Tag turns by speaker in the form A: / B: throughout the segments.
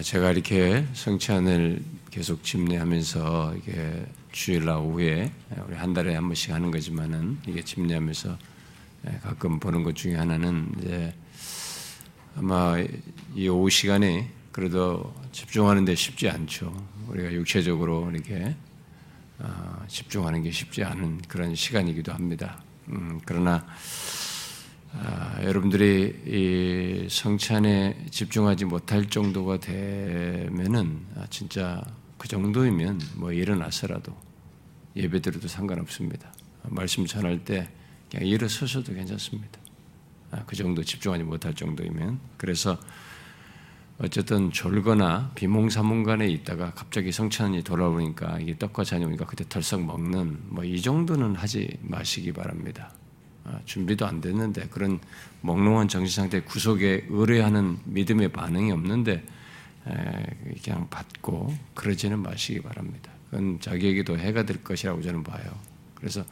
A: 아, 제가 이렇게 성찬을 계속 집례하면서 이게 주일날 오후에 우리 한 달에 한 번씩 하는 거지만은 이게 집례하면서 예, 가끔 보는 것 중에 하나는 이제 아마 이 오후 시간에 그래도 집중하는데 쉽지 않죠. 우리가 육체적으로 이렇게 어, 집중하는 게 쉽지 않은 그런 시간이기도 합니다. 음, 그러나 아, 여러분들이 이 성찬에 집중하지 못할 정도가 되면은 아, 진짜 그 정도이면 뭐 일어나서라도 예배 드려도 상관없습니다. 말씀 전할 때 그냥 일어서셔도 괜찮습니다. 아, 그 정도 집중하지 못할 정도이면 그래서 어쨌든 졸거나 비몽사몽간에 있다가 갑자기 성찬이 돌아오니까 이게 떡과 잔이 오니까 그때 털썩 먹는 뭐 이 정도는 하지 마시기 바랍니다. 아, 준비도 안 됐는데 그런 몽롱한 정신 상태 구속에 의뢰하는 믿음의 반응이 없는데 그냥 받고 그러지는 마시기 바랍니다. 그건 자기에게도 해가 될 것이라고 저는 봐요. 그래서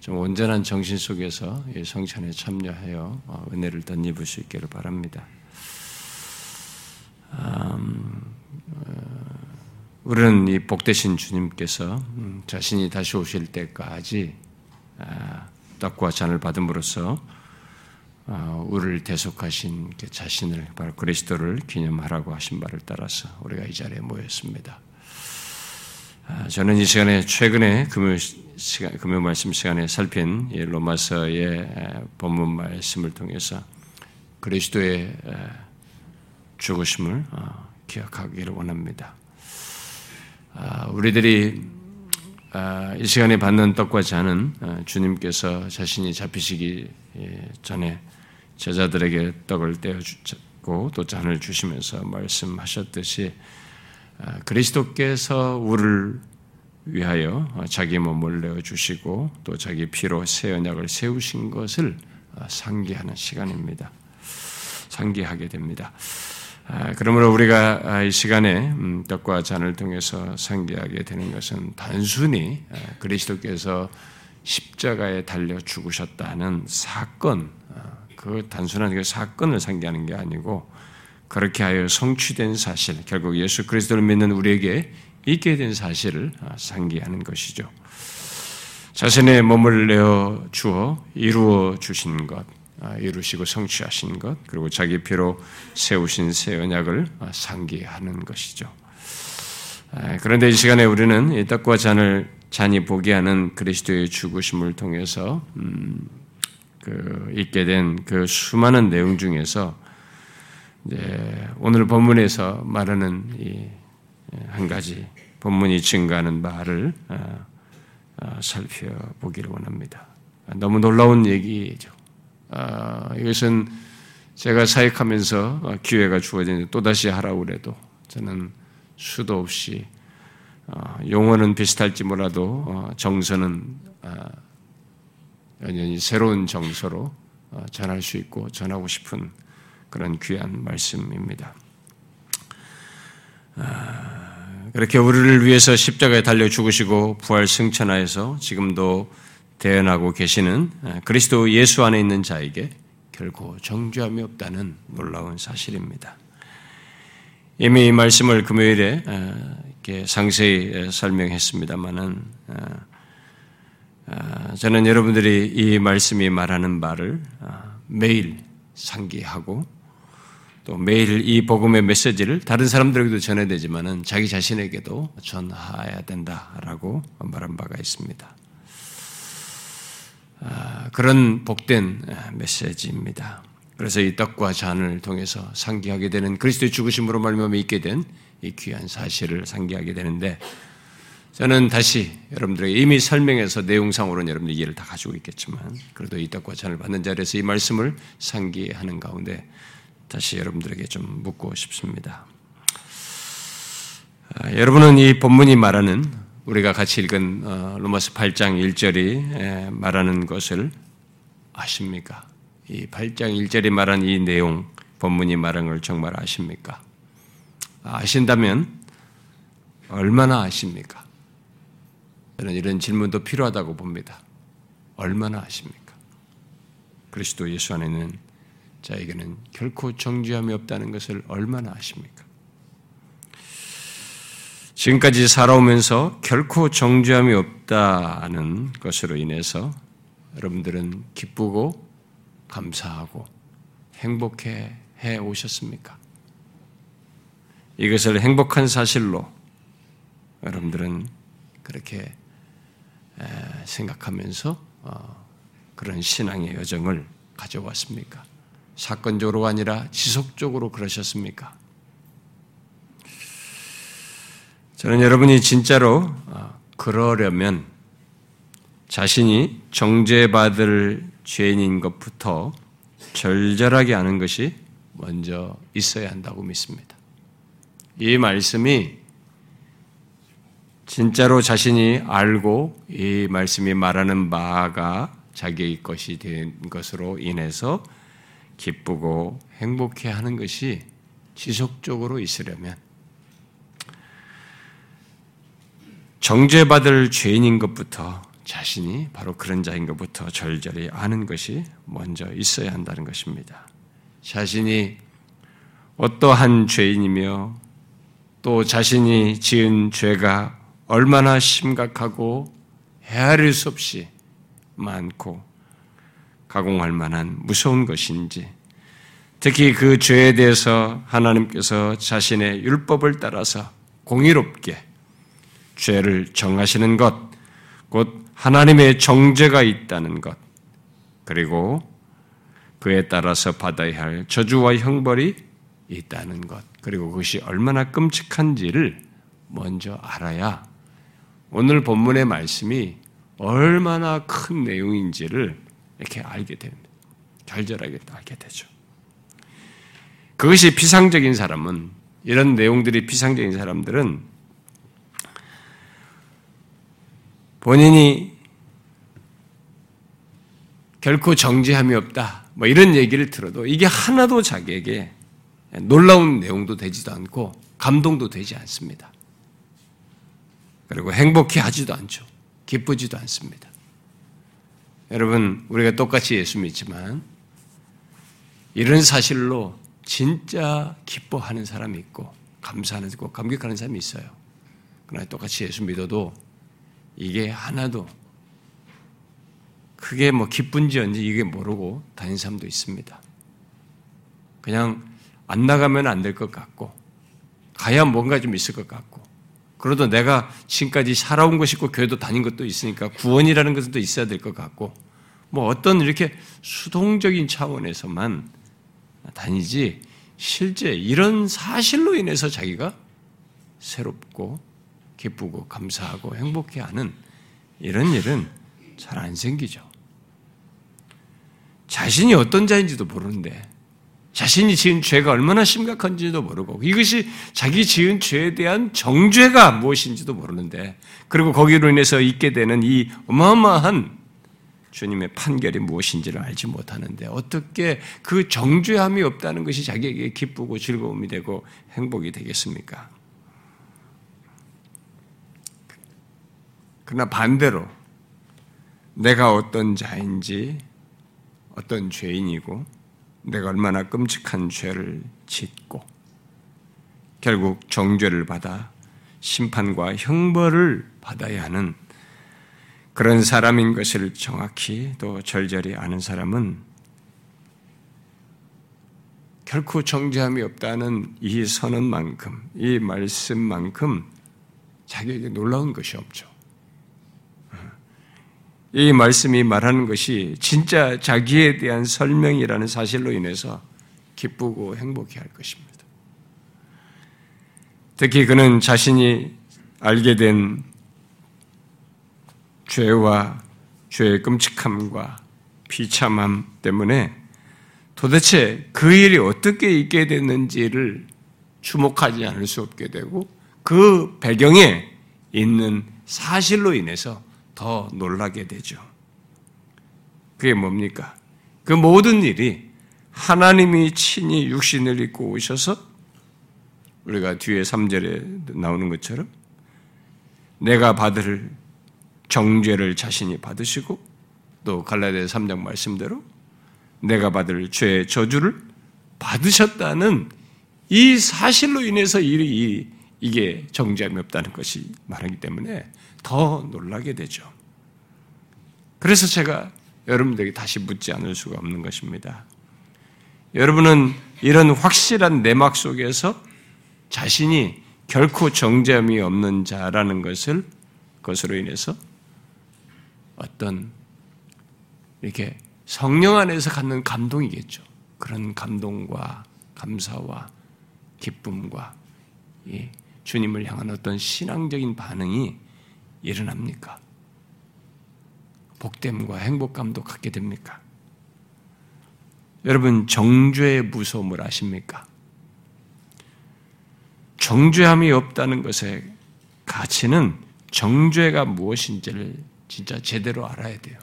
A: 좀 온전한 정신 속에서 성찬에 참여하여 어, 은혜를 덧입을 수 있기를 바랍니다. 음, 어, 우리는 이 복되신 주님께서 음, 자신이 다시 오실 때까지 아, 떡과 잔을 받음으로써 어, 우리를 대속하신 그 자신을 바로 그리스도를 기념하라고 하신 바를 따라서 우리가 이 자리에 모였습니다. 아, 저는 이 시간에 최근에 금요 시간, 금요 말씀 시간에 살핀 로마서의 본문 말씀을 통해서 그리스도의 죽으심을 어, 기억하기를 원합니다. 아, 우리들이 아, 이 시간에 받는 떡과 잔은 아, 주님께서 자신이 잡히시기 예, 전에 제자들에게 떡을 떼어주고 또 잔을 주시면서 말씀하셨듯이 아, 그리스도께서 우리를 위하여 자기 몸을 내어 주시고 또 자기 피로 새 언약을 세우신 것을 상기하는 시간입니다. 상기하게 됩니다. 아, 그러므로 우리가 아, 이 시간에 음, 떡과 잔을 통해서 상기하게 되는 것은 단순히 아, 그리스도께서 십자가에 달려 죽으셨다는 사건, 그 단순한 그 사건을 상기하는 게 아니고 그렇게 하여 성취된 사실, 결국 예수 그리스도를 믿는 우리에게 있게 된 사실을 상기하는 것이죠. 자신의 몸을 내어 주어 이루어 주신 것, 아, 이루시고 성취하신 것, 그리고 자기 피로 세우신 새 언약을 아, 상기하는 것이죠. 아, 그런데 이 시간에 우리는 이 떡과 잔을 잔이 보게 하는 그리스도의 죽으심을 통해서 음, 그 있게 된 그 수많은 내용 중에서 오늘 본문에서 말하는 이한 가지 본문이 증가하는 말을 살펴보기를 원합니다. 너무 놀라운 얘기죠. 아, 이것은 제가 사역하면서 기회가 주어지는데 또다시 하라고 그래도 저는 수도 없이 어, 용어는 비슷할지 몰라도 어, 정서는 아, 연연히 새로운 정서로 어, 전할 수 있고 전하고 싶은 그런 귀한 말씀입니다. 아, 그렇게 우리를 위해서 십자가에 달려 죽으시고 부활 승천하여서 지금도 대언하고 계시는 그리스도 예수 안에 있는 자에게 결코 정죄함이 없다는 놀라운 사실입니다. 이미 이 말씀을 금요일에 이렇게 상세히 설명했습니다만은 저는 여러분들이 이 말씀이 말하는 바를 매일 상기하고 또 매일 이 복음의 메시지를 다른 사람들에게도 전해야 되지만은 자기 자신에게도 전해야 된다라고 말한 바가 있습니다. 아, 그런 복된 메시지입니다. 그래서 이 떡과 잔을 통해서 상기하게 되는 그리스도의 죽으심으로 말미암아 있게 된 이 귀한 사실을 상기하게 되는데 저는 다시 여러분들에게 이미 설명해서 내용상으로는 여러분들 이해를 다 가지고 있겠지만 그래도 이 떡과 잔을 받는 자리에서 이 말씀을 상기하는 가운데 다시 여러분들에게 좀 묻고 싶습니다. 아, 여러분은 이 본문이 말하는 우리가 같이 읽은 어, 로마서 8장 1절이 말하는 것을 아십니까? 이 8장 1절이 말한 이 내용, 본문이 말한 걸 정말 아십니까? 아신다면 얼마나 아십니까? 저는 이런 질문도 필요하다고 봅니다. 얼마나 아십니까? 그리스도 예수 안에는 자에게는 결코 정죄함이 없다는 것을 얼마나 아십니까? 지금까지 살아오면서 결코 정죄함이 없다는 것으로 인해서 여러분들은 기쁘고 감사하고 행복해 해 오셨습니까? 이것을 행복한 사실로 여러분들은 그렇게 생각하면서 어, 그런 신앙의 여정을 가져왔습니까? 사건적으로가 아니라 지속적으로 그러셨습니까? 저는 여러분이 진짜로 어, 그러려면 자신이 정죄받을 죄인인 것부터 절절하게 아는 것이 먼저 있어야 한다고 믿습니다. 이 말씀이 진짜로 자신이 알고 이 말씀이 말하는 바가 자기의 것이 된 것으로 인해서 기쁘고 행복해 하는 것이 지속적으로 있으려면 정죄받을 죄인인 것부터 자신이 바로 그런 자인 것부터 절절히 아는 것이 먼저 있어야 한다는 것입니다. 자신이 어떠한 죄인이며 또 자신이 지은 죄가 얼마나 심각하고 헤아릴 수 없이 많고 가공할 만한 무서운 것인지 특히 그 죄에 대해서 하나님께서 자신의 율법을 따라서 공의롭게 죄를 정하시는 것, 곧 하나님의 정죄가 있다는 것, 그리고 그에 따라서 받아야 할 저주와 형벌이 있다는 것, 그리고 그것이 얼마나 끔찍한지를 먼저 알아야 오늘 본문의 말씀이 얼마나 큰 내용인지를 이렇게 알게 됩니다. 절절하게 알게 되죠. 그것이 피상적인 사람은 이런 내용들이 피상적인 사람들은 본인이 결코 정죄함이 없다. 뭐 이런 얘기를 들어도 이게 하나도 자기에게 놀라운 내용도 되지도 않고 감동도 되지 않습니다. 그리고 행복해 하지도 않죠. 기쁘지도 않습니다. 여러분, 우리가 똑같이 예수 믿지만 이런 사실로 진짜 기뻐하는 사람이 있고 감사하는 고 감격하는 사람이 있어요. 그러나 똑같이 예수 믿어도 이게 하나도 그게 뭐 기쁜지 언지 이게 모르고 다닌 사람도 있습니다. 그냥 안 나가면 안 될 것 같고 가야 뭔가 좀 있을 것 같고 그래도 내가 지금까지 살아온 것이 있고 교회도 다닌 것도 있으니까 구원이라는 것도 있어야 될 것 같고 뭐 어떤 이렇게 수동적인 차원에서만 다니지 실제 이런 사실로 인해서 자기가 새롭고 기쁘고 감사하고 행복해하는 이런 일은 잘 안 생기죠. 자신이 어떤 자인지도 모르는데 자신이 지은 죄가 얼마나 심각한지도 모르고 이것이 자기 지은 죄에 대한 정죄가 무엇인지도 모르는데 그리고 거기로 인해서 있게 되는 이 어마어마한 주님의 판결이 무엇인지를 알지 못하는데 어떻게 그 정죄함이 없다는 것이 자기에게 기쁘고 즐거움이 되고 행복이 되겠습니까? 그러나 반대로 내가 어떤 자인지 어떤 죄인이고 내가 얼마나 끔찍한 죄를 짓고 결국 정죄를 받아 심판과 형벌을 받아야 하는 그런 사람인 것을 정확히 또 절절히 아는 사람은 결코 정죄함이 없다는 이 선언만큼, 이 말씀만큼 자기에게 놀라운 것이 없죠. 이 말씀이 말하는 것이 진짜 자기에 대한 설명이라는 사실로 인해서 기쁘고 행복해 할 것입니다. 특히 그는 자신이 알게 된 죄와 죄의 끔찍함과 비참함 때문에 도대체 그 일이 어떻게 있게 됐는지를 주목하지 않을 수 없게 되고 그 배경에 있는 사실로 인해서 더 놀라게 되죠. 그게 뭡니까? 그 모든 일이 하나님이 친히 육신을 입고 오셔서 우리가 뒤에 3절에 나오는 것처럼 내가 받을 정죄를 자신이 받으시고 또 갈라디아 3장 말씀대로 내가 받을 죄의 저주를 받으셨다는 이 사실로 인해서 일이 이게 정죄함이 없다는 것이 말하기 때문에 더 놀라게 되죠. 그래서 제가 여러분들에게 다시 묻지 않을 수가 없는 것입니다. 여러분은 이런 확실한 내막 속에서 자신이 결코 정죄함이 없는 자라는 것을 것으로 인해서 어떤 이렇게 성령 안에서 갖는 감동이겠죠. 그런 감동과 감사와 기쁨과 주님을 향한 어떤 신앙적인 반응이 일어납니까? 복됨과 행복감도 갖게 됩니까? 여러분 정죄의 무서움을 아십니까? 정죄함이 없다는 것의 가치는 정죄가 무엇인지를 진짜 제대로 알아야 돼요.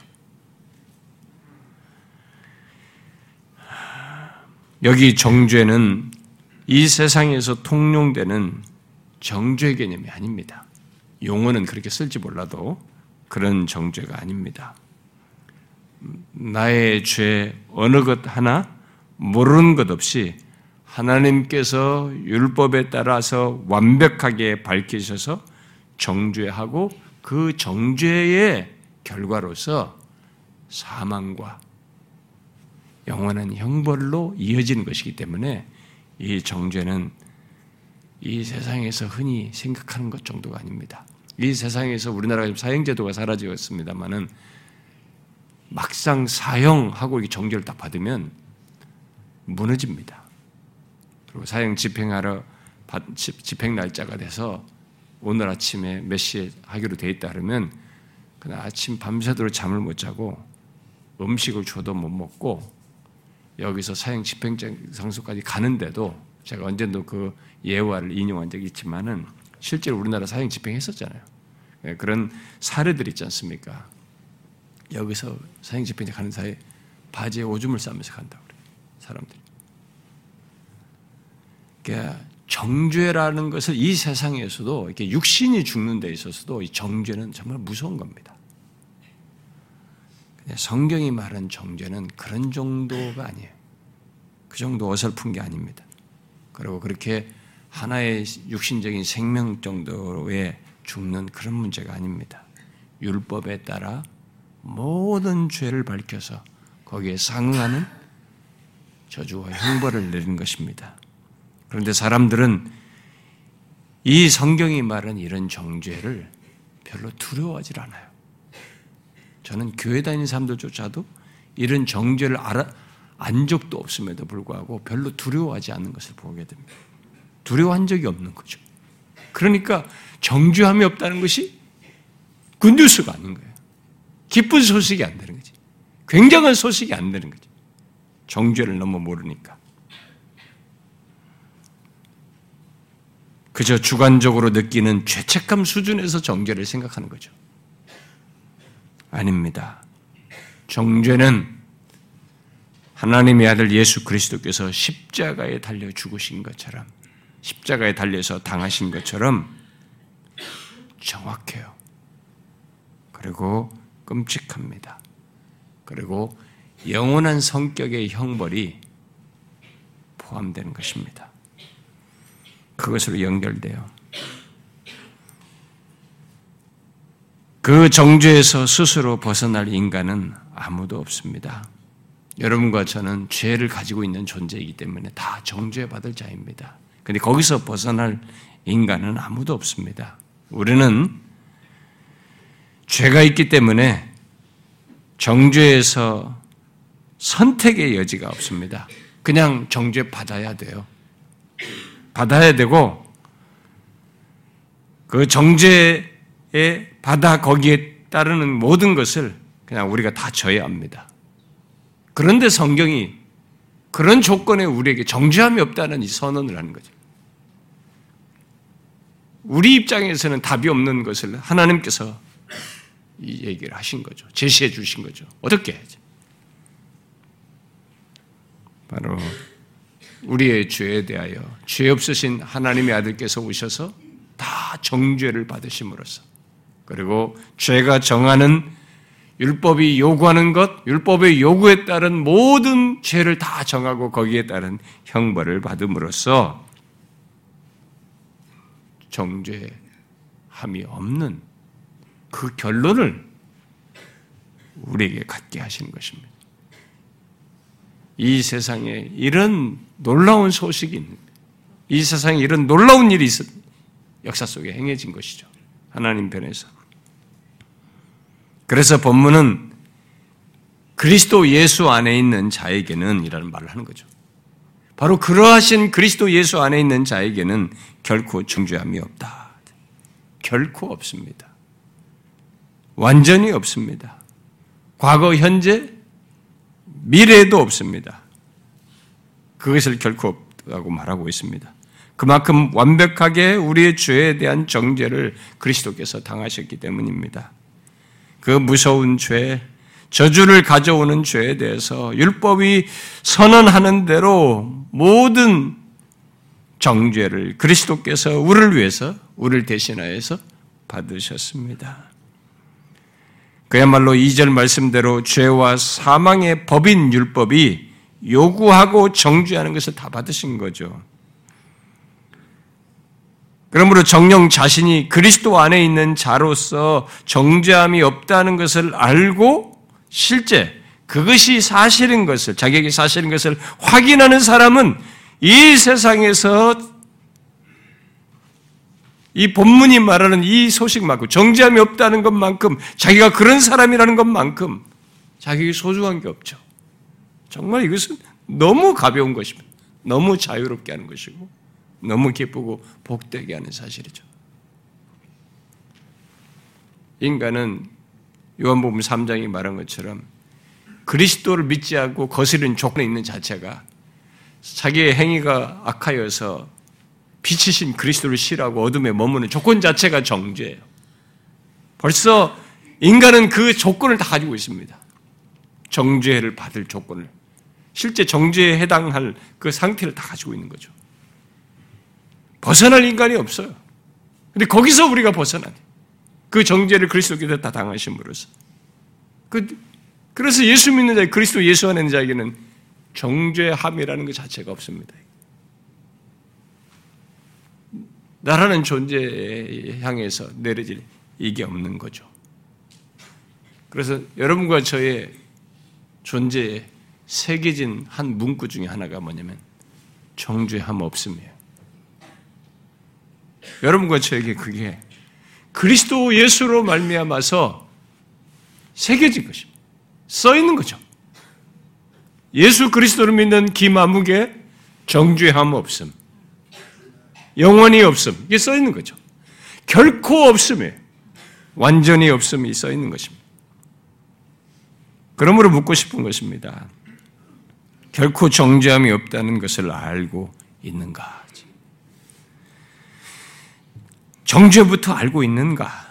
A: 여기 정죄는 이 세상에서 통용되는 정죄 개념이 아닙니다. 용어는 그렇게 쓸지 몰라도 그런 정죄가 아닙니다. 나의 죄 어느 것 하나 모르는 것 없이 하나님께서 율법에 따라서 완벽하게 밝히셔서 정죄하고 그 정죄의 결과로서 사망과 영원한 형벌로 이어지는 것이기 때문에 이 정죄는 이 세상에서 흔히 생각하는 것 정도가 아닙니다. 이 세상에서 우리나라가 사형제도가 사라지었습니다만은 막상 사형하고 이 정죄를 딱 받으면 무너집니다. 그리고 사형 집행하러 집행 날짜가 돼서 오늘 아침에 몇 시에 하기로 돼 있다 그러면 그날 아침 밤새도록 잠을 못 자고 음식을 줘도 못 먹고 여기서 사형 집행 장소까지 가는데도 제가 언젠도 그 예화를 인용한 적이 있지만은 실제로 우리나라 사형 집행했었잖아요. 예, 그런 사례들 있지 않습니까? 여기서 사형 집행에 가는 사이에 바지에 오줌을 싸면서 간다고 그래요. 사람들이. 그러니까 정죄라는 것을 이 세상에서도 이렇게 육신이 죽는 데 있어서도 이 정죄는 정말 무서운 겁니다. 성경이 말한 정죄는 그런 정도가 아니에요. 그 정도 어설픈 게 아닙니다. 그리고 그렇게 하나의 육신적인 생명 정도에 죽는 그런 문제가 아닙니다. 율법에 따라 모든 죄를 밝혀서 거기에 상응하는 저주와 형벌을 내린 것입니다. 그런데 사람들은 이 성경이 말한 이런 정죄를 별로 두려워하지 않아요. 저는 교회 다니는 사람들조차도 이런 정죄를 알아, 안 적도 없음에도 불구하고 별로 두려워하지 않는 것을 보게 됩니다. 두려워한 적이 없는 거죠. 그러니까 정죄함이 없다는 것이 굿뉴스가 아닌 거예요. 기쁜 소식이 안 되는 거지. 굉장한 소식이 안 되는 거지. 정죄를 너무 모르니까. 그저 주관적으로 느끼는 죄책감 수준에서 정죄를 생각하는 거죠. 아닙니다. 정죄는 하나님의 아들 예수 그리스도께서 십자가에 달려 죽으신 것처럼 십자가에 달려서 당하신 것처럼 정확해요. 그리고 끔찍합니다. 그리고 영원한 성격의 형벌이 포함되는 것입니다. 그것으로 연결돼요. 그 정죄에서 스스로 벗어날 인간은 아무도 없습니다. 여러분과 저는 죄를 가지고 있는 존재이기 때문에 다 정죄받을 자입니다. 근데 거기서 벗어날 인간은 아무도 없습니다. 우리는 죄가 있기 때문에 정죄에서 선택의 여지가 없습니다. 그냥 정죄 받아야 돼요. 받아야 되고 그 정죄에 받아 거기에 따르는 모든 것을 그냥 우리가 다 져야 합니다. 그런데 성경이 그런 조건에 우리에게 정죄함이 없다는 이 선언을 하는 거죠. 우리 입장에서는 답이 없는 것을 하나님께서 이 얘기를 하신 거죠. 제시해 주신 거죠. 어떻게 해야지? 바로 우리의 죄에 대하여 죄 없으신 하나님의 아들께서 오셔서 다 정죄를 받으심으로써 그리고 죄가 정하는 율법이 요구하는 것, 율법의 요구에 따른 모든 죄를 다 정하고 거기에 따른 형벌을 받음으로써 정죄함이 없는 그 결론을 우리에게 갖게 하시는 것입니다. 이 세상에 이런 놀라운 소식이 있는 이 세상에 이런 놀라운 일이 있었, 역사 속에 행해진 것이죠. 하나님 편에서. 그래서 본문은 그리스도 예수 안에 있는 자에게는 이라는 말을 하는 거죠. 바로 그러하신 그리스도 예수 안에 있는 자에게는 결코 중죄함이 없다. 결코 없습니다. 완전히 없습니다. 과거, 현재, 미래에도 없습니다. 그것을 결코 없다고 말하고 있습니다. 그만큼 완벽하게 우리의 죄에 대한 정죄를 그리스도께서 당하셨기 때문입니다. 그 무서운 죄, 저주를 가져오는 죄에 대해서 율법이 선언하는 대로 모든 정죄를 그리스도께서 우리를 위해서, 우리를 대신하여서 받으셨습니다. 그야말로 2절 말씀대로 죄와 사망의 법인 율법이 요구하고 정죄하는 것을 다 받으신 거죠. 그러므로 정령 자신이 그리스도 안에 있는 자로서 정죄함이 없다는 것을 알고 실제 그것이 사실인 것을 자기에게 사실인 것을 확인하는 사람은 이 세상에서 이 본문이 말하는 이 소식만큼 정죄함이 없다는 것만큼 자기가 그런 사람이라는 것만큼 자기에게 소중한 게 없죠. 정말 이것은 너무 가벼운 것입니다. 너무 자유롭게 하는 것이고 너무 기쁘고 복되게 하는 사실이죠. 인간은 요한복음 3장이 말한 것처럼 그리스도를 믿지 않고 거스른 조건에 있는 자체가 자기의 행위가 악하여서 빛이신 그리스도를 싫어하고 어둠에 머무는 조건 자체가 정죄예요. 벌써 인간은 그 조건을 다 가지고 있습니다. 정죄를 받을 조건을. 실제 정죄에 해당할 그 상태를 다 가지고 있는 거죠. 벗어날 인간이 없어요. 근데 거기서 우리가 벗어나니. 그 정죄를 그리스도께서 다 당하심으로써. 그, 그래서 예수 믿는 자, 그리스도 예수 있는 자에게는 정죄함이라는 것 자체가 없습니다. 나라는 존재에 향해서 내려질 이게 없는 거죠. 그래서 여러분과 저의 존재에 새겨진 한 문구 중에 하나가 뭐냐면 정죄함 없음이에요. 여러분과 저에게 그게 그리스도 예수로 말미암아서 새겨진 것입니다. 써 있는 거죠. 예수 그리스도를 믿는 김아무개 정죄함 없음. 영원히 없음. 이게 써 있는 거죠. 결코 없음에 완전히 없음이 써 있는 것입니다. 그러므로 묻고 싶은 것입니다. 결코 정죄함이 없다는 것을 알고 있는가? 정죄부터 알고 있는가?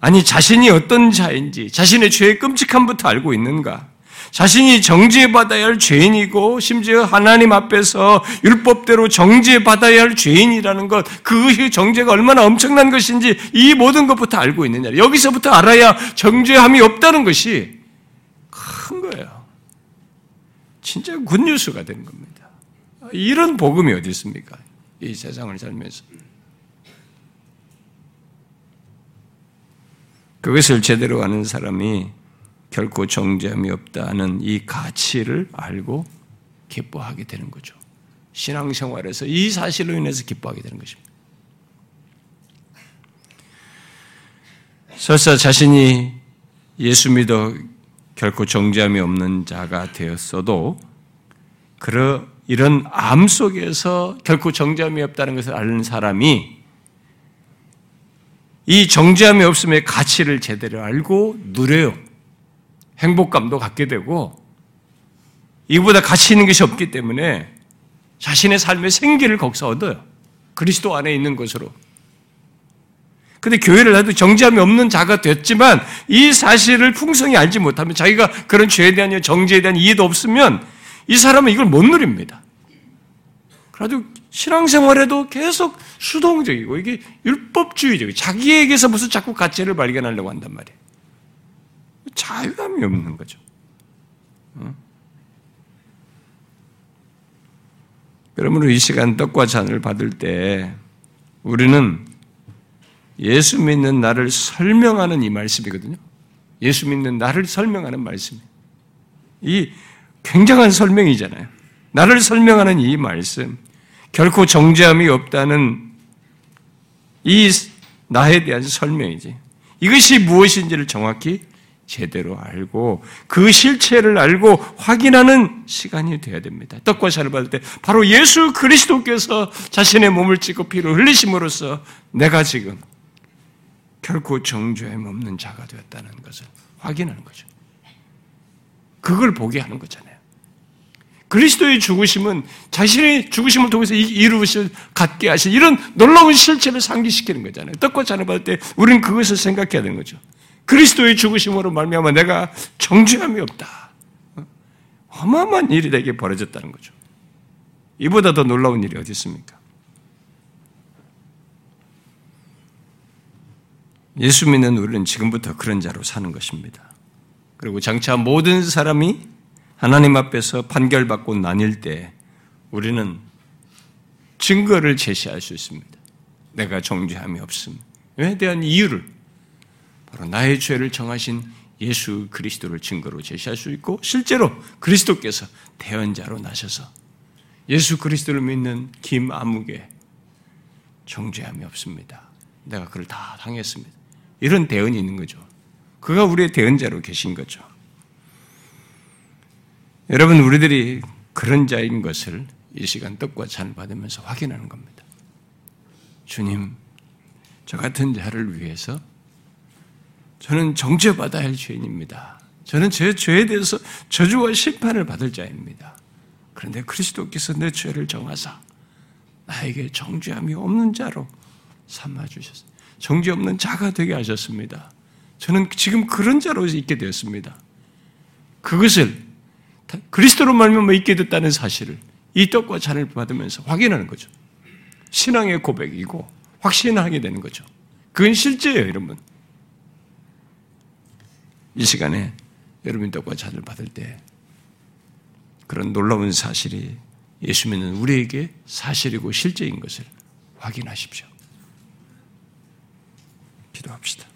A: 아니, 자신이 어떤 자인지, 자신의 죄의 끔찍함부터 알고 있는가? 자신이 정죄받아야 할 죄인이고, 심지어 하나님 앞에서 율법대로 정죄받아야 할 죄인이라는 것, 그 정죄가 얼마나 엄청난 것인지 이 모든 것부터 알고 있느냐. 여기서부터 알아야 정죄함이 없다는 것이 큰 거예요. 진짜 굿뉴스가 되는 겁니다. 이런 복음이 어디 있습니까? 이 세상을 살면서. 그것을 제대로 아는 사람이 결코 정죄함이 없다는 이 가치를 알고 기뻐하게 되는 거죠. 신앙생활에서 이 사실로 인해서 기뻐하게 되는 것입니다. 설사 자신이 예수 믿어 결코 정죄함이 없는 자가 되었어도 그러 이런 암 속에서 결코 정죄함이 없다는 것을 아는 사람이 이 정죄함이 없음의 가치를 제대로 알고 누려요. 행복감도 갖게 되고 이보다 가치 있는 것이 없기 때문에 자신의 삶의 생기를 거기서 얻어요. 그리스도 안에 있는 것으로. 근데 교회를 해도 정죄함이 없는 자가 됐지만 이 사실을 풍성히 알지 못하면 자기가 그런 죄에 대한 정죄에 대한 이해도 없으면 이 사람은 이걸 못 누립니다. 그래도 신앙생활에도 계속 수동적이고 이게 율법주의적이고 자기에게서 무슨 자꾸 가치를 발견하려고 한단 말이에요. 자유감이 없는 거죠. 어? 그러므로 이 시간 떡과 잔을 받을 때 우리는 예수 믿는 나를 설명하는 이 말씀이거든요. 예수 믿는 나를 설명하는 말씀. 이 굉장한 설명이잖아요. 나를 설명하는 이 말씀. 결코 정죄함이 없다는 이 나에 대한 설명이지. 이것이 무엇인지를 정확히 제대로 알고 그 실체를 알고 확인하는 시간이 되어야 됩니다. 떡과 잔을 받을 때 바로 예수 그리스도께서 자신의 몸을 찢고 피를 흘리심으로써 내가 지금 결코 정죄함 없는 자가 되었다는 것을 확인하는 거죠. 그걸 보게 하는 거잖아요. 그리스도의 죽으심은 자신의 죽으심을 통해서 이루실 갖게 하신 이런 놀라운 실체를 상기시키는 거잖아요. 떡과 잔을 받을 때 우리는 그것을 생각해야 되는 거죠. 그리스도의 죽으심으로 말미암아 내가 정죄함이 없다. 어마어마한 일이 내게 벌어졌다는 거죠. 이보다 더 놀라운 일이 어디 있습니까? 예수 믿는 우리는 지금부터 그런 자로 사는 것입니다. 그리고 장차 모든 사람이 하나님 앞에서 판결받고 나뉠 때 우리는 증거를 제시할 수 있습니다. 내가 정죄함이 없음에 대한 이유를 바로 나의 죄를 정하신 예수 그리스도를 증거로 제시할 수 있고 실제로 그리스도께서 대언자로 나셔서 예수 그리스도를 믿는 김 아무개 정죄함이 없습니다. 내가 그를 다 당했습니다. 이런 대언이 있는 거죠. 그가 우리의 대언자로 계신 거죠. 여러분 우리들이 그런 자인 것을 이 시간 떡과 잔을 받으면서 확인하는 겁니다. 주님, 저 같은 자를 위해서 저는 정죄받아야 할 죄인입니다. 저는 제 죄에 대해서 저주와 심판을 받을 자입니다. 그런데 그리스도께서 내 죄를 정하사 나에게 정죄함이 없는 자로 삼아 주셨습니다. 정죄 없는 자가 되게 하셨습니다. 저는 지금 그런 자로 있게 되었습니다. 그것을 그리스도로 말미암아 있게 됐다는 사실을 이 떡과 잔을 받으면서 확인하는 거죠. 신앙의 고백이고 확신하게 되는 거죠. 그건 실제예요, 여러분. 이 시간에 여러분 떡과 잔을 받을 때 그런 놀라운 사실이 예수 믿는 우리에게 사실이고 실제인 것을 확인하십시오. 기도합시다.